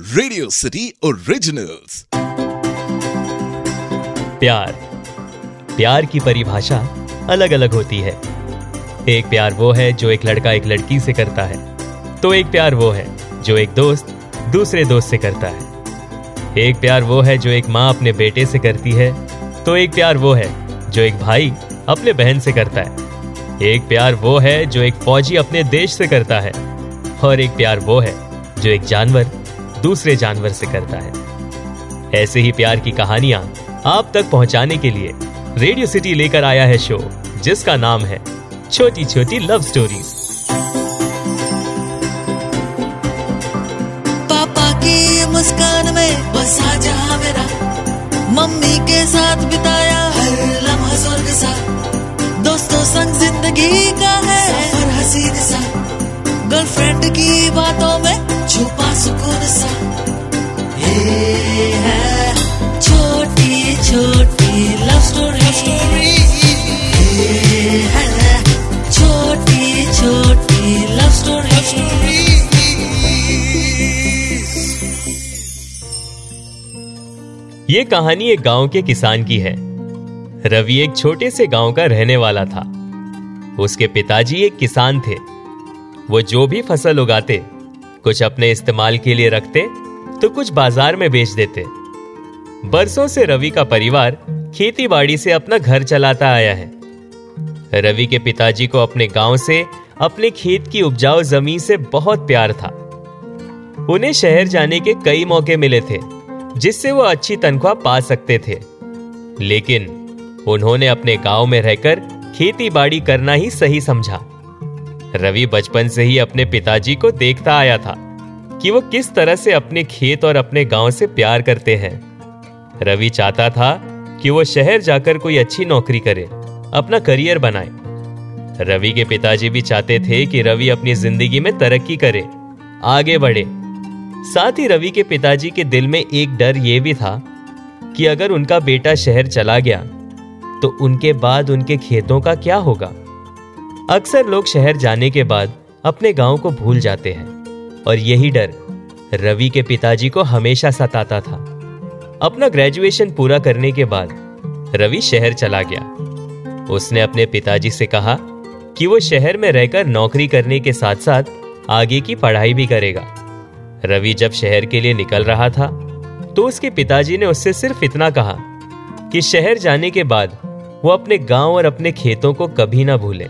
Radio city originals प्यार। प्यार की परिभाषा अलग अलग होती है। एक प्यार वो है जो एक लड़का एक लड़की से करता है तो एक प्यार वो है जो एक दोस्त दूसरे दोस्त से करता है। एक प्यार वो है जो एक माँ अपने बेटे से करती है तो एक प्यार वो है जो एक भाई अपने बहन से करता है। एक प्यार वो है जो एक फौजी अपने देश से करता है, और एक प्यार वो है जो एक जानवर दूसरे जानवर से करता है। ऐसे ही प्यार की कहानियाँ आप तक पहुँचाने के लिए रेडियो सिटी लेकर आया है शो, जिसका नाम है छोटी छोटी लव स्टोरीज। पापा की मुस्कान में बसा जहाँ मेरा, मम्मी के साथ बिताया ये कहानी एक गाँव के किसान की है। रवि एक छोटे से गाँव का रहने वाला था। उसके पिताजी एक किसान थे। वो जो भी फ़सल उगाते, कुछ अपने इस्तेमाल के लिए रखते तो कुछ बाज़ार में बेच देते। बरसों से रवि का परिवार खेती बाड़ी से अपना घर चलाता आया है। रवि के पिताजी को अपने गाँव से, अपने खेत की उपजाऊ ज़मीन से बहुत प्यार था। उन्हें शहर जाने के कई मौके मिले थे। जिससे वो अच्छी तनख्वाह पा सकते थे। लेकिन उन्होंने अपने गाँव में रहकर खेती बाड़ी करना ही सही समझा। रवि बचपन से ही अपने पिताजी को देखता आया था कि वो किस तरह से अपने खेत और अपने गाँव से प्यार करते हैं। रवि चाहता था कि वो शहर जाकर कोई अच्छी नौकरी करे, अपना करियर बनाए। रवि के पिताजी भी चाहते थे कि रवि अपनी ज़िंदगी में तरक्की करे, आगे बढ़े। साथ ही रवि के पिताजी के दिल में एक डर यह भी था कि अगर उनका बेटा शहर चला गया तो उनके बाद उनके खेतों का क्या होगा? अक्सर लोग शहर जाने के बाद अपने गाँव को भूल जाते हैं, और यही डर रवि के पिताजी को हमेशा सताता था। अपना ग्रेजुएशन पूरा करने के बाद रवि शहर चला गया। उसने अपने पिताजी से कहा कि वो शहर में रहकर नौकरी करने के साथ साथ आगे की पढ़ाई भी करेगा। रवि जब शहर के लिए निकल रहा था तो उसके पिताजी ने उससे सिर्फ़ इतना कहा कि शहर जाने के बाद वो अपने गाँव और अपने खेतों को कभी ना भूले।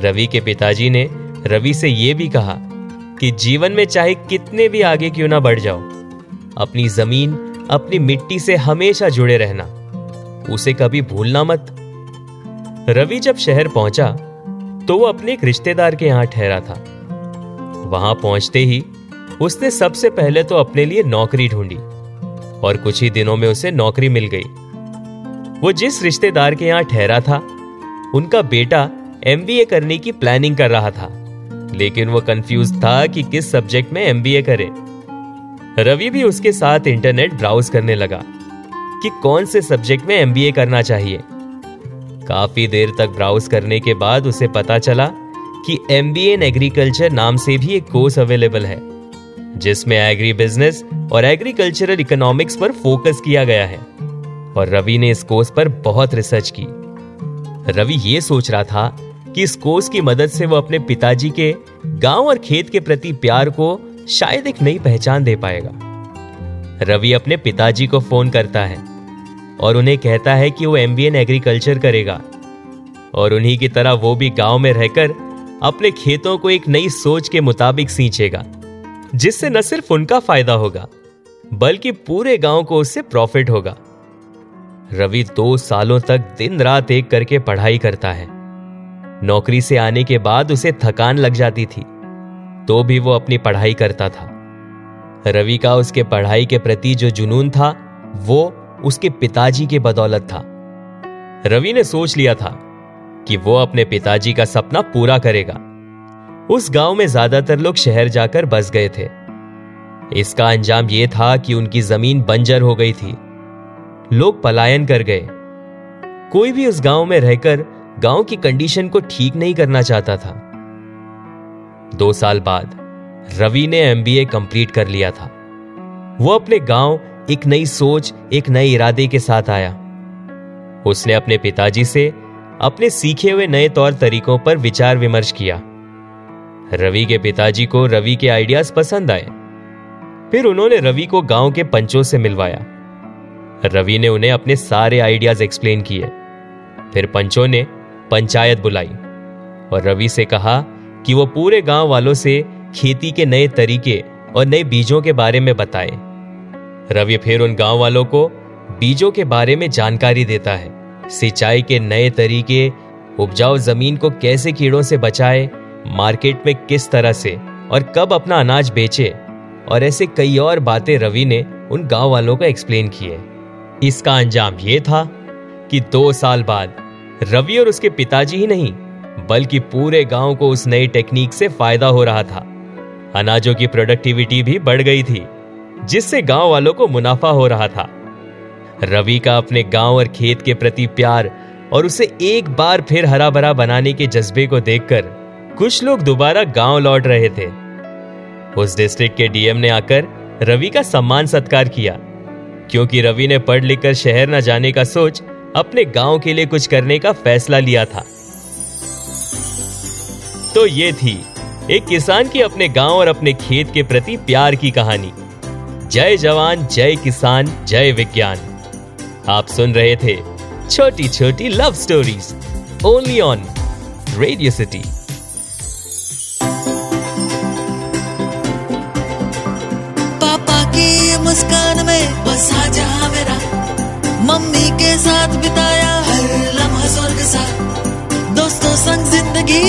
रवि के पिताजी ने रवि से यह भी कहा कि जीवन में चाहे कितने भी आगे क्यों ना बढ़ जाओ, अपनी ज़मीन, अपनी मिट्टी से हमेशा जुड़े रहना, उसे कभी भूलना मत। रवि जब शहर पहुँचा तो वो अपने एक रिश्तेदार के यहाँ ठहरा था। वहाँ पहुँचते ही उसने सबसे पहले तो अपने लिए नौकरी ढूंढी, और कुछ ही दिनों में उसे नौकरी मिल गई। वो जिस रिश्तेदार के यहाँ ठहरा था, उनका बेटा एमबीए करने की प्लानिंग कर रहा था, लेकिन वो कंफ्यूज था कि किस सब्जेक्ट में एमबीए करे। रवि भी उसके साथ इंटरनेट ब्राउज करने लगा कि कौन से सब्जेक्ट में एमबीए करना चाहिए। काफ़ी देर तक ब्राउज करने के बाद उसे पता चला कि एमबीए इन एग्रीकल्चर नाम से भी एक कोर्स अवेलेबल है। जिसमें एग्री बिज़नेस और एग्रीकल्चरल इकोनॉमिक्स पर फोकस किया गया है। और रवि ने इस कोर्स पर बहुत रिसर्च की। रवि ये सोच रहा था कि इस कोर्स की मदद से वो अपने पिताजी के गाँव और खेत के प्रति प्यार को शायद एक नई पहचान दे पाएगा। रवि अपने पिताजी को फ़ोन करता है और उन्हें कहता है कि वो एमबीए एग्रीकल्चर करेगा। और उन्हीं की तरह वो भी गाँव में रहकर अपने खेतों को एक नई सोच के मुताबिक सींचेगा। जिससे न सिर्फ़ उनका फ़ायदा होगा, बल्कि पूरे गाँव को उससे प्रॉफिट होगा। रवि दो सालों तक दिन रात एक करके पढ़ाई करता है। नौकरी से आने के बाद उसे थकान लग जाती थी तो भी वो अपनी पढ़ाई करता था। रवि का उसके पढ़ाई के प्रति जो जुनून था, वो उसके पिताजी के बदौलत था। रवि ने सोच लिया था कि वो अपने पिताजी का सपना पूरा करेगा। उस गाँव में ज़्यादातर लोग शहर जाकर बस गए थे। इसका अंजाम यह था कि उनकी ज़मीन बंजर हो गई थी। लोग पलायन कर गए। कोई भी उस गाँव में रहकर गाँव की कंडीशन को ठीक नहीं करना चाहता था। दो साल बाद, रवि ने एमबीए कंप्लीट कर लिया था। वो अपने गाँव एक नई सोच, एक नए इरादे के साथ आया। उसने अपने पिताजी से अपने सीखे हुए नए तौर तरीकों पर विचार विमर्श किया। रवि के पिताजी को रवि के आइडियाज़ पसंद आए। फिर उन्होंने रवि को गाँव के पंचों से मिलवाया। रवि ने उन्हें अपने सारे आइडियाज़ एक्सप्लेन किए। फिर पंचों ने पंचायत बुलाई और रवि से कहा कि वो पूरे गाँव वालों से खेती के नए तरीके और नए बीजों के बारे में बताए। रवि फिर उन गाँव वालों को बीजों के बारे में जानकारी देता है। सिंचाई के नए तरीके, उपजाऊ ज़मीन को कैसे कीड़ों से बचाए मार्केट में किस तरह से और कब अपना अनाज बेचे और ऐसे कई और बातें रवि ने उन गाँव वालों को एक्सप्लेन किए। इसका अंजाम यह था कि दो साल बाद रवि और उसके पिताजी ही नहीं, बल्कि पूरे गाँव को उस नई टेक्निक से फ़ायदा हो रहा था। अनाजों की प्रोडक्टिविटी भी बढ़ गई थी, जिससे गाँव वालों को मुनाफा हो रहा था। रवि का अपने गाँव और खेत के प्रति प्यार और उसे एक बार फिर हरा भरा बनाने के जज्बे को देखकर कुछ लोग दोबारा गाँव लौट रहे थे। उस डिस्ट्रिक्ट के डीएम ने आकर रवि का सम्मान सत्कार किया। क्योंकि रवि ने पढ़ लिखकर शहर न जाने का सोच अपने गाँव के लिए कुछ करने का फैसला लिया था। तो ये थी एक किसान की अपने गाँव और अपने खेत के प्रति प्यार की कहानी। जय जवान, जय किसान, जय विज्ञान। आप सुन रहे थे छोटी छोटी love stories only on radio city मुस्कान में बसा जहाँ मेरा मम्मी के साथ बिताया हर लम्हा स्वर्ग सा। दोस्तों संग ज़िंदगी